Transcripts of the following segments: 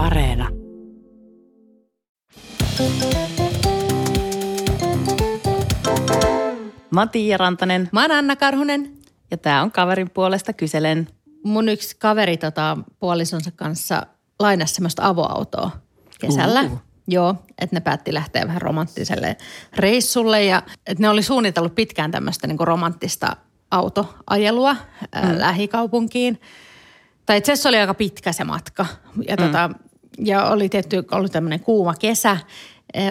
Areena. Mä oon Tiia Rantanen Mä oon Anna Karhunen. ja tää on kaverin puolesta kyselen. Mun yksi kaveri tota, puolisonsa kanssa lainasi semmoista avoautoa kesällä. Uhu. Joo, että ne päätti lähteä vähän romanttiselle reissulle ja että ne oli suunnitellut pitkään tämmöistä niinku romanttista autoajelua mm. lähikaupunkiin. Tai itse asiassa oli aika pitkä se matka. Ja, mm. tota, ja oli tietty ollut tämmöinen kuuma kesä.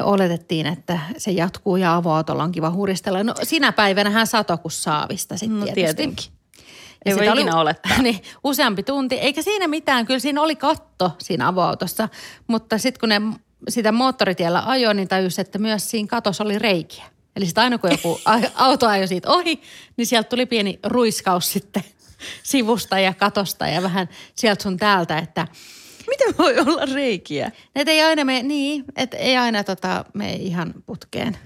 Oletettiin, että se jatkuu ja avoautolla on kiva huristella. No sinä päivänä hän satoi kuin saavista sitten No tietysti. tietenkin. Ja Ei voi ikinä olettaa. Niin, useampi tunti. Eikä siinä mitään. Kyllä siinä oli katto siinä avoautossa. Mutta sitten kun ne sitä moottoritiellä ajoi, niin tajusi, että myös siinä katossa oli reikiä. Eli sitten aina kun joku auto ajoi siitä ohi, niin sieltä tuli pieni ruiskaus sitten sivusta ja katosta ja vähän sieltä sun täältä, että Miten voi olla reikiä? et ei aina me, niin, että ei aina tota, me ihan putkeen.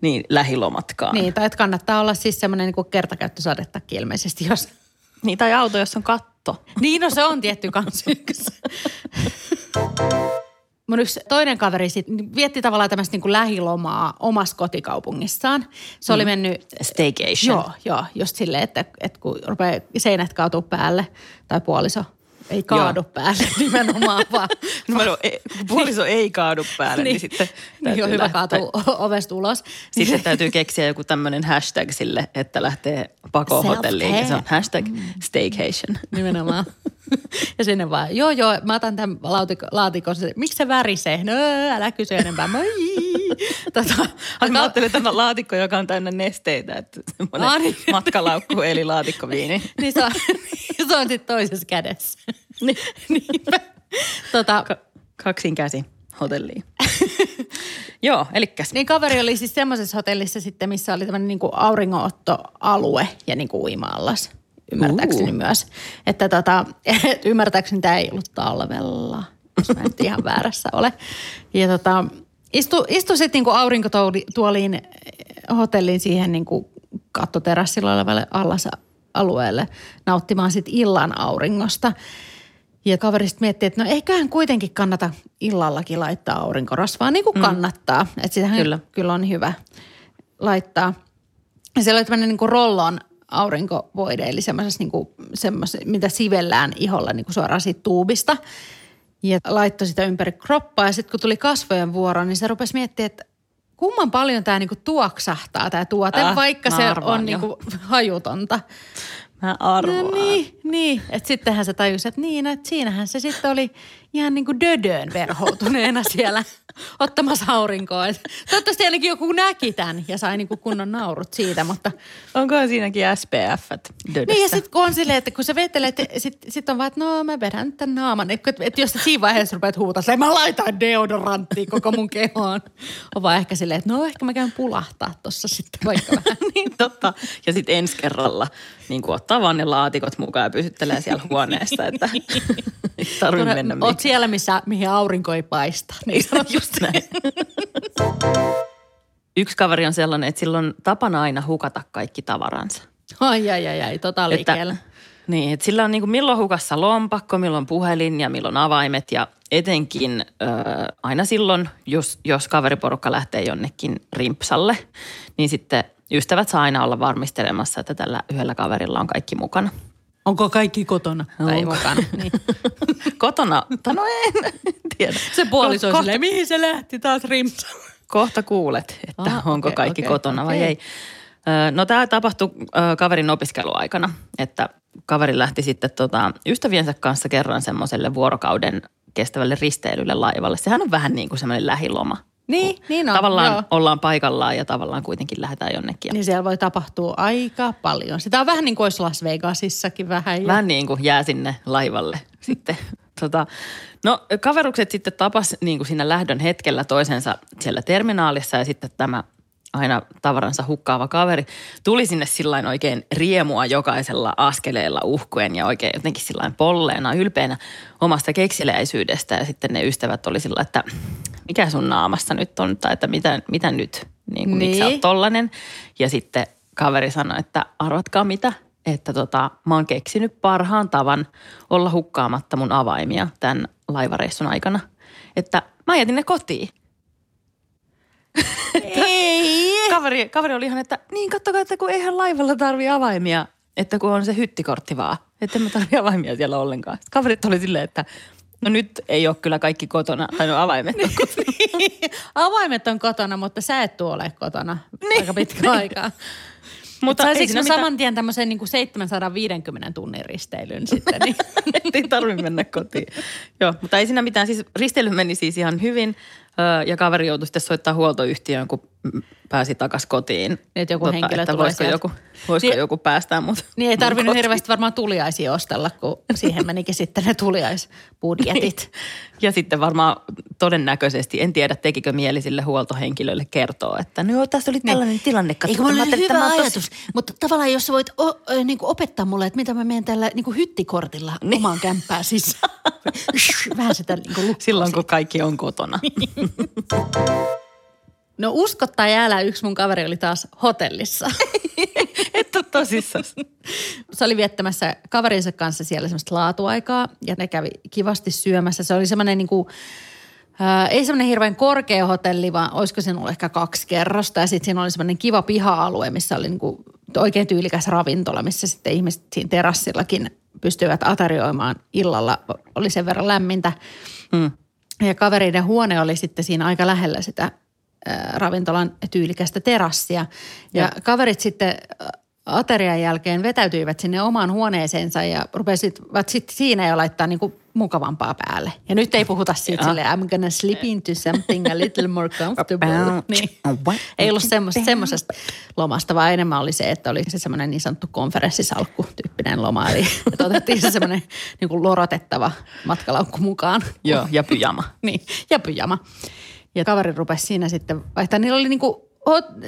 Niin, lähilomatkaan. Niin, tai että kannattaa olla siis semmoinen niin kertakäyttösadetakki ilmeisesti, jos niin tai auto, jossa on katto. Niin, no se on tietty kans yksi. Mun yksi toinen kaveri sit vietti tavallaan tämmöistä niin lähilomaa omassa kotikaupungissaan. Se oli mennyt... Staycation. Joo, joo, just silleen, että, että kun rupeaa seinät kaatuu päälle tai puoliso ei kaadu Joo. päälle nimenomaan, vaan... Numero, ei, kun puoliso ei kaadu päälle, niin, niin sitten niin on täytyy hyvä lähteä- kaatua ovesta ulos. Sitten täytyy keksiä joku tämmöinen hashtag sille, että lähtee pakoon hotelliin. Se on hashtag staycation. Nimenomaan. Ja sinne vaan, joo joo, mä otan tämän laatikon, laatikon. Miksi se värisee? No älä kysy enempää. Moi. Tota, Ai mä ajattelin tämä laatikko, joka on täynnä nesteitä, että semmoinen niin. matkalaukku eli laatikkoviini. niin se on, se on sitten toisessa kädessä. Niin, niinpä. Tota, Ka- kaksin käsi hotelliin. Joo, elikkäs. niin kaveri oli siis semmoisessa hotellissa sitten, missä oli tämmöinen niin auringonottoalue ja niin kuin uima-allas. Ymmärtääkseni Uu. myös. Että tota, et ymmärtääkseni tämä ei ollut talvella, jos mä nyt ihan väärässä ole. Ja tota, istu, istu sitten niin aurinkotuoliin eh, hotellin siihen niin kuin kattoterassilla olevalle allasalueelle nauttimaan sitten illan auringosta. Ja kaveri sitten miettii, että no eiköhän kuitenkin kannata illallakin laittaa aurinkorasvaa, niin kuin kannattaa. Että sitähän Kyllä. kyllä. on hyvä laittaa. Ja siellä oli tämmöinen niin rollon aurinkovoide, eli semmoisessa niin kuin, mitä sivellään iholla niin kuin suoraan siitä tuubista. Ja laittoi sitä ympäri kroppaa ja sitten kun tuli kasvojen vuoro, niin se rupesi miettimään, että kumman paljon tämä niinku tuoksahtaa tämä tuote, äh, vaikka se on jo. niinku hajutonta. Mä arvaan. No niin, niin. Että sittenhän se tajusi, että niin, että siinähän se sitten oli ihan niin kuin dödöön verhoutuneena siellä ottamassa aurinkoa. Et toivottavasti ainakin joku näki tämän ja sai niin kuin kunnon naurut siitä, mutta Onkohan siinäkin SPF dödessä? niin ja sitten kun on silleen, että kun sä vetelet, sitten sit on vaan, että no mä vedän nyt tämän naaman. Että et jos sä siinä vaiheessa rupeat huutaa, että mä laitan deodoranttia koko mun kehoon. On vaan ehkä silleen, että no ehkä mä käyn pulahtaa tossa sitten vaikka vähän. niin totta. Ja sitten ensi kerralla niin kuin ottaa vaan ne laatikot mukaan ja pysyttelee siellä huoneessa, että ei tarvitse mennä Oot siellä, missä, mihin aurinko ei paista. Niin Just näin. Yksi kaveri on sellainen, että sillä on tapana aina hukata kaikki tavaransa. Ai, ai, ai, ai, tota liikkeellä. niin, että sillä on niin kuin milloin hukassa lompakko, milloin puhelin ja milloin avaimet ja etenkin ö, aina silloin, jos, jos kaveriporukka lähtee jonnekin rimpsalle, niin sitten ystävät saa aina olla varmistelemassa, että tällä yhdellä kaverilla on kaikki mukana. Onko kaikki kotona? Tai Onko? mukana. Niin. Kotona, tai no en tiedä. Se puoliso Ko- on silleen, mihin se lähti taas rimsaan? Kohta kuulet, että Aha, onko okei, kaikki okei, kotona vai okei. ei. No tämä tapahtui kaverin opiskeluaikana, että kaveri lähti sitten tota, ystäviensä kanssa kerran semmoiselle vuorokauden kestävälle risteilylle laivalle. Sehän on vähän niin kuin semmoinen lähiloma. Niin, niin on. tavallaan joo. ollaan paikallaan ja tavallaan kuitenkin lähdetään jonnekin. Niin siellä voi tapahtua aika paljon. Sitä on vähän niin kuin olisi Las Vegasissakin vähän. Ja... Vähän niin kuin jää sinne laivalle sitten. Tota, no kaverukset sitten tapas niin kuin siinä lähdön hetkellä toisensa siellä terminaalissa ja sitten tämä aina tavaransa hukkaava kaveri tuli sinne sillain oikein riemua jokaisella askeleella uhkuen ja oikein jotenkin sillain polleena, ylpeänä omasta kekseliäisyydestä ja sitten ne ystävät oli sillä, että mikä sun naamassa nyt on tai että mitä, mitä nyt, niin kuin, miksi sä Niin. oot tollanen. Ja sitten kaveri sanoi, että arvatkaa mitä, että tota, mä oon keksinyt parhaan tavan olla hukkaamatta mun avaimia tämän laivareissun aikana, että mä jätin ne kotiin. Ei. Kaveri, kaveri oli ihan, että niin kattokaa, että kun eihän laivalla tarvi avaimia, että kun on se hyttikortti vaan, että en mä tarvi avaimia siellä ollenkaan. Sitten kaverit oli silleen, että no nyt ei ole kyllä kaikki kotona, tai no avaimet on kotona. Avaimet on kotona, mutta sä et ole kotona niin. aika pitkä aikaa. Mutta siinä no mitään- saman tien tämmöisen niin kuin 750 tunnin risteilyn sitten? Niin. ei tarvitse mennä kotiin. Joo, mutta ei siinä mitään. Siis risteily meni siis ihan hyvin ja kaveri joutui sitten soittaa huoltoyhtiöön, kun pääsi takas kotiin. että joku henkilö että tulee voisiko sieltä. joku, voisiko Niin- joku päästää mut Niin ei tarvinnut kotiin. hirveästi varmaan tuliaisia ostella, kun siihen menikin sitten ne tuliaisbudjetit. Ja sitten varmaan todennäköisesti, en tiedä tekikö mieli sille huoltohenkilölle kertoa, että no joo, tässä oli tällainen tilanne. katso, Eikö mulla että hyvä ajatus, mutta tavallaan jos sä voit o, ö, niin kuin opettaa mulle, että mitä mä menen tällä niin kuin hyttikortilla niin. omaan kämppään sisään. Vähän sitä niin kuin tos- Silloin, kun kaikki on kotona. No usko tai älä, yksi mun kaveri oli taas hotellissa. Et ole tosissaan. Se oli viettämässä kaverinsa kanssa siellä semmoista laatuaikaa ja ne kävi kivasti syömässä. Se oli semmoinen niin ää, ei semmoinen hirveän korkea hotelli, vaan olisiko siinä ollut ehkä kaksi kerrosta. Ja sitten siinä oli semmoinen kiva piha-alue, missä oli niin kuin oikein tyylikäs ravintola, missä sitten ihmiset siinä terassillakin pystyivät aterioimaan illalla. Oli sen verran lämmintä. Mm. Ja kavereiden huone oli sitten siinä aika lähellä sitä ravintolan tyylikästä terassia. Ja, Joo. kaverit sitten aterian jälkeen vetäytyivät sinne omaan huoneeseensa ja rupesivat sitten siinä jo laittaa niinku mukavampaa päälle. Ja nyt ei puhuta siitä Joo. silleen, I'm gonna slip into something a little more comfortable. niin. Ei ollut semmoista, semmoisesta lomasta, vaan enemmän oli se, että oli se semmoinen niin sanottu konferenssisalkku tyyppinen loma. Eli että otettiin se semmoinen niin kuin lorotettava matkalaukku mukaan. Joo, ja pyjama. Niin, ja pyjama. Ja kaveri rupesi siinä sitten vaihtaa. Niillä oli niinku, hot-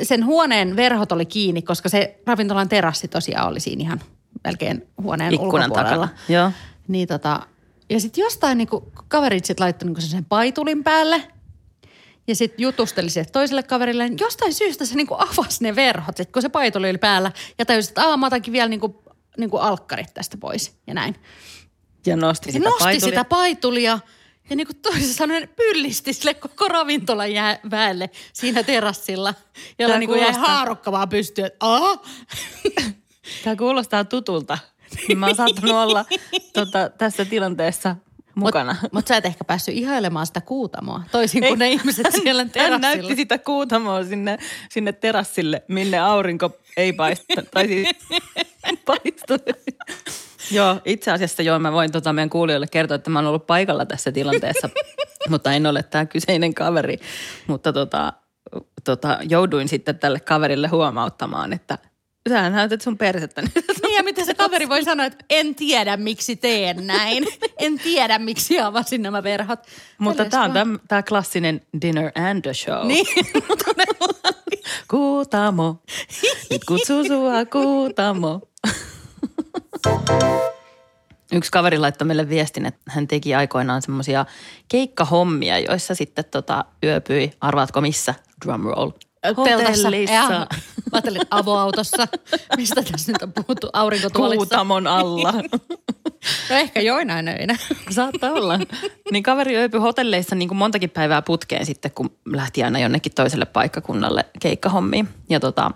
sen huoneen verhot oli kiinni, koska se ravintolan terassi tosiaan oli siinä ihan melkein huoneen Ikkunan ulkopuolella. takana. Joo. Niin tota, ja sitten jostain niinku, kaverit sitten laittoi niinku sen paitulin päälle. Ja sitten jutusteli se toiselle kaverille. niin Jostain syystä se niinku avasi ne verhot, sit kun se paituli oli päällä. Ja tajusi, että mä otankin vielä niinku, niinku alkkarit tästä pois ja näin. Ja nosti sitä nosti paitulia. sitä paitulia ja niin kuin toisin sanoen pyllisti sille koko ravintolan jää väelle siinä terassilla, jolla niin kuin jäi kuulostaa- haarukka vaan pystyy, että aah. Tämä kuulostaa tutulta. Mä oon saattanut olla tota, tässä tilanteessa mukana. Mutta mut sä et ehkä päässyt ihailemaan sitä kuutamoa, toisin kuin ne ihmiset siellä Hän terassilla. näytti sitä kuutamoa sinne, sinne terassille, minne aurinko ei paista. tai siis paistu. Joo, itse asiassa joo, mä voin tota meidän kuulijoille kertoa, että mä oon ollut paikalla tässä tilanteessa, mutta en ole tämä kyseinen kaveri. Mutta tota, tota, jouduin sitten tälle kaverille huomauttamaan, että sä näytät sun persettä. Niin ja miten se kaveri voi sanoa, että en tiedä miksi teen näin. En tiedä miksi avasin nämä verhot. Mutta tämä on tämä klassinen dinner and a show. Niin. Kuutamo, nyt kutsuu sua Kuutamo. Yksi kaveri laittoi meille viestin, että hän teki aikoinaan semmoisia keikkahommia, joissa sitten tota yöpyi, arvaatko missä, drumroll, hotellissa, Ja, mä ajattelin, avoautossa. Mistä tässä nyt on puhuttu? Aurinkotuolissa. Kuutamon alla. No ehkä joinain öinä. Saattaa olla. Niin kaveri yöpyi hotelleissa niin kuin montakin päivää putkeen sitten, kun lähti aina jonnekin toiselle paikkakunnalle keikkahommiin. Ja, tota,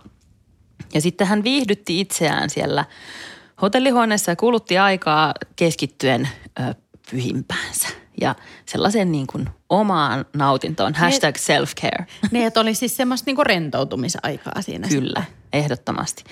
ja sitten hän viihdytti itseään siellä hotellihuoneessa ja kulutti aikaa keskittyen ö, pyhimpäänsä ja sellaiseen niin kuin omaan nautintoon. Hashtag self-care. Niin, että oli siis semmoista niinku rentoutumisaikaa siinä. Kyllä, ehdottomasti.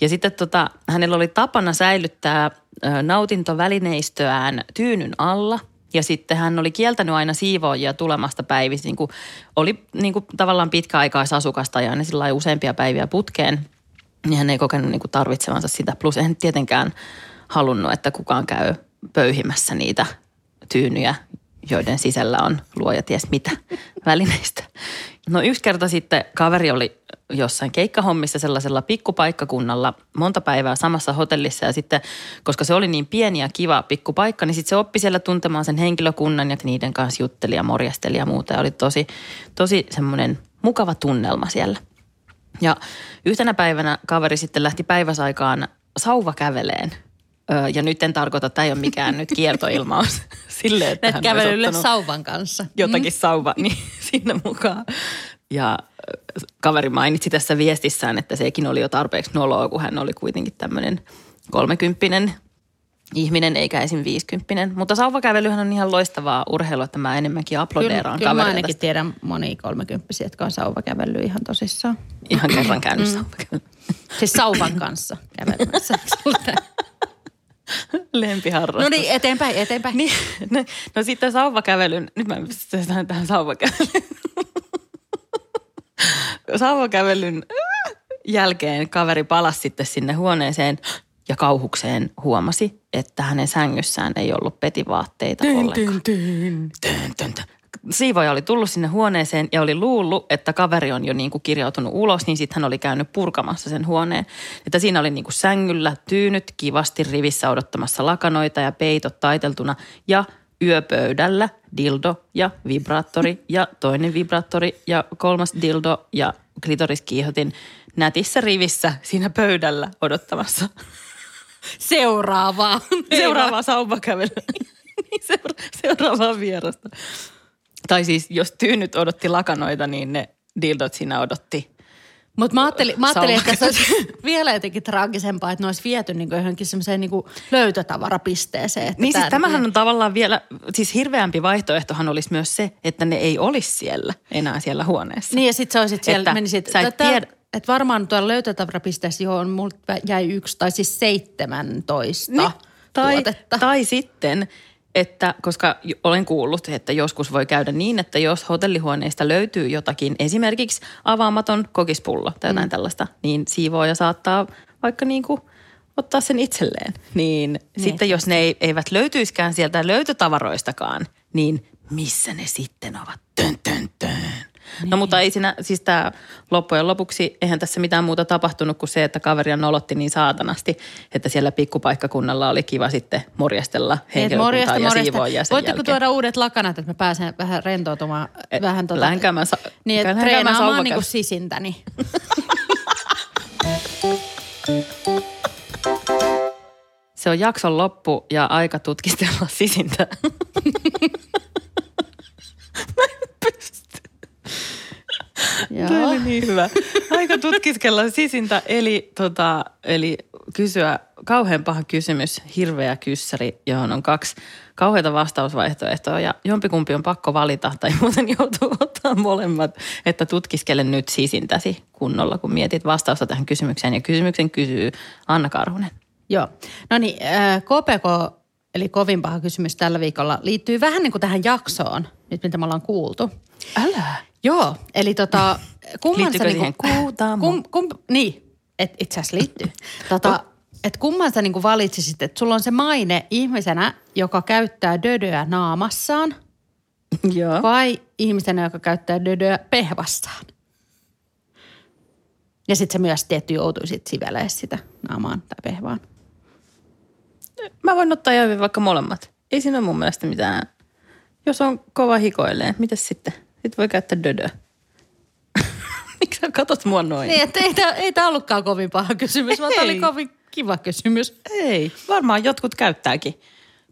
Ja sitten tota, hänellä oli tapana säilyttää ö, nautintovälineistöään tyynyn alla. Ja sitten hän oli kieltänyt aina siivoojia tulemasta päivissä. Niin kuin, oli niin kuin, tavallaan pitkäaikaisasukasta ja aina sillä useampia päiviä putkeen. Niin hän ei kokenut niin kuin, tarvitsevansa sitä. Plus en tietenkään halunnut, että kukaan käy pöyhimässä niitä tyynyjä, joiden sisällä on luoja ties mitä välineistä. No yksi kerta sitten kaveri oli jossain keikkahommissa sellaisella pikkupaikkakunnalla monta päivää samassa hotellissa ja sitten, koska se oli niin pieni ja kiva pikkupaikka, niin sitten se oppi siellä tuntemaan sen henkilökunnan ja niiden kanssa jutteli ja morjasteli ja muuta ja oli tosi, tosi semmoinen mukava tunnelma siellä. Ja yhtenä päivänä kaveri sitten lähti päiväsaikaan sauva käveleen Ö, Ja nyt en tarkoita, että tämä ei ole mikään nyt kiertoilmaus silleen, että Näet kävelylle sauvan kanssa. jotakin sauva niin sinne mukaan. Ja kaveri mainitsi tässä viestissään, että sekin oli jo tarpeeksi noloa, kun hän oli kuitenkin tämmöinen kolmekymppinen ihminen, eikä esim. viisikymppinen. Mutta sauvakävelyhän on ihan loistavaa urheilua, että mä enemmänkin Kyllä, aplodeeraan kyllä mä kavereita ainakin tästä. tiedän monia kolmekymppisiä, jotka on sauvakävellyt ihan tosissaan. Ihan kerran käynyt sauvakävelyä. Siis sauvan kanssa kävelemässä. tää? Lempiharrastus. No niin, eteenpäin, eteenpäin. Niin, no, no sitten sauvakävelyn, nyt mä sanon tähän sauvakävelyn. sauvakävelyn jälkeen kaveri palasi sitten sinne huoneeseen ja kauhukseen huomasi, että hänen sängyssään ei ollut petivaatteita ollenkaan. Tyn, tyn, tyn. Siivoja oli tullut sinne huoneeseen ja oli luullut, että kaveri on jo niin kuin kirjautunut ulos, niin sitten hän oli käynyt purkamassa sen huoneen. Että siinä oli niin kuin sängyllä tyynyt kivasti rivissä odottamassa lakanoita ja peitot taiteltuna ja yöpöydällä dildo ja vibraattori ja toinen vibraattori ja kolmas dildo ja klitoriskiihotin nätissä rivissä siinä pöydällä odottamassa Seuraavaa. seuraavaa sauvakävelyä. Niin, seura- seuraavaa vierasta. Tai siis jos tyynyt odotti lakanoita, niin ne dildot siinä odotti. Mutta mä ajattelin, mä ajattelin että se olisi vielä jotenkin traagisempaa, että ne olisi viety niin johonkin semmoiseen niin löytötavarapisteeseen. Että Niin siis tämähän on tavallaan vielä, siis hirveämpi vaihtoehtohan olisi myös se, että ne ei olisi siellä enää siellä huoneessa. Niin ja sitten sä olisit siellä, Että menisit, sä et tiedä- että varmaan tuolla löytötavarapisteessä, johon multa jäi yksi, tai siis 17 Niin, tai, tuotetta. tai sitten, että koska olen kuullut, että joskus voi käydä niin, että jos hotellihuoneista löytyy jotakin, esimerkiksi avaamaton kokispullo tai jotain mm. tällaista, niin siivooja saattaa vaikka niin kuin ottaa sen itselleen. Niin, niin sitten jos ne ei, eivät löytyiskään sieltä löytötavaroistakaan, niin missä ne sitten ovat? Tön, tön, tön. No mutta ei siinä, siis tämä loppujen lopuksi, eihän tässä mitään muuta tapahtunut kuin se, että kaveria nolotti niin saatanasti, että siellä pikkupaikkakunnalla oli kiva sitten morjestella Niin, että henkilökuntaa morjesta, ja morjesta. siivoojia sen Voitteko jälkeen. tuoda uudet lakanat, että mä pääsen vähän rentoutumaan, Et vähän tota, lähden käymään sa- niin, että treenaamaan niin kuin sisintäni. Se on jakson loppu ja aika tutkistella sisintä. Tämä oli niin hyvä. Aika tutkiskella sisintä, eli, tota, eli kysyä kauhean paha kysymys, hirveä kyssäri, johon on kaksi kauheita vastausvaihtoehtoa ja jompikumpi on pakko valita tai muuten joutuu ottaa molemmat, että tutkiskele nyt sisintäsi kunnolla, kun mietit vastausta tähän kysymykseen. Ja kysymyksen kysyy Anna Karhunen. Joo. No niin, äh, KPK, eli kovin paha kysymys tällä viikolla, liittyy vähän niin kuin tähän jaksoon, nyt mitä me ollaan kuultu. Älä. Joo, eli tota, kumman sä niinku, Kuutamo? kum, kum, niin, et, itse asiassa liittyy. Tota, et kumman sä niinku valitsisit, että sulla on se maine ihmisenä, joka käyttää dödöä naamassaan, Joo. vai ihmisenä, joka käyttää dödöä pehvassaan? Ja sitten sä myös tietty joutuisit sivelee sitä naamaan tai pehvaan. Mä voin ottaa hyvin vaikka molemmat. Ei siinä ole mun mielestä mitään. Jos on kova hikoilleen, mitäs sitten? Sitten voi käyttää dödö. Miksi sä katot mua noin? Niin, että ei, tää- ei tämä ollutkaan kovin paha kysymys, vaan tämä oli Ei. kovin kiva kysymys. Ei. Varmaan jotkut käyttääkin.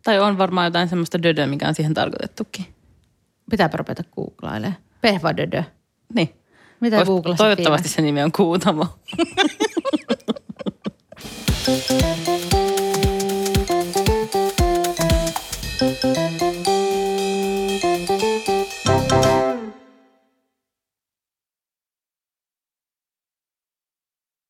Tai on varmaan jotain semmoista dödöä, mikä on siihen tarkoitettukin. Pitääpä rupeta googlailemaan. Pehva dödö. Niin. Mitä Vois- googlasit Toivottavasti se nimi on Kuutamo.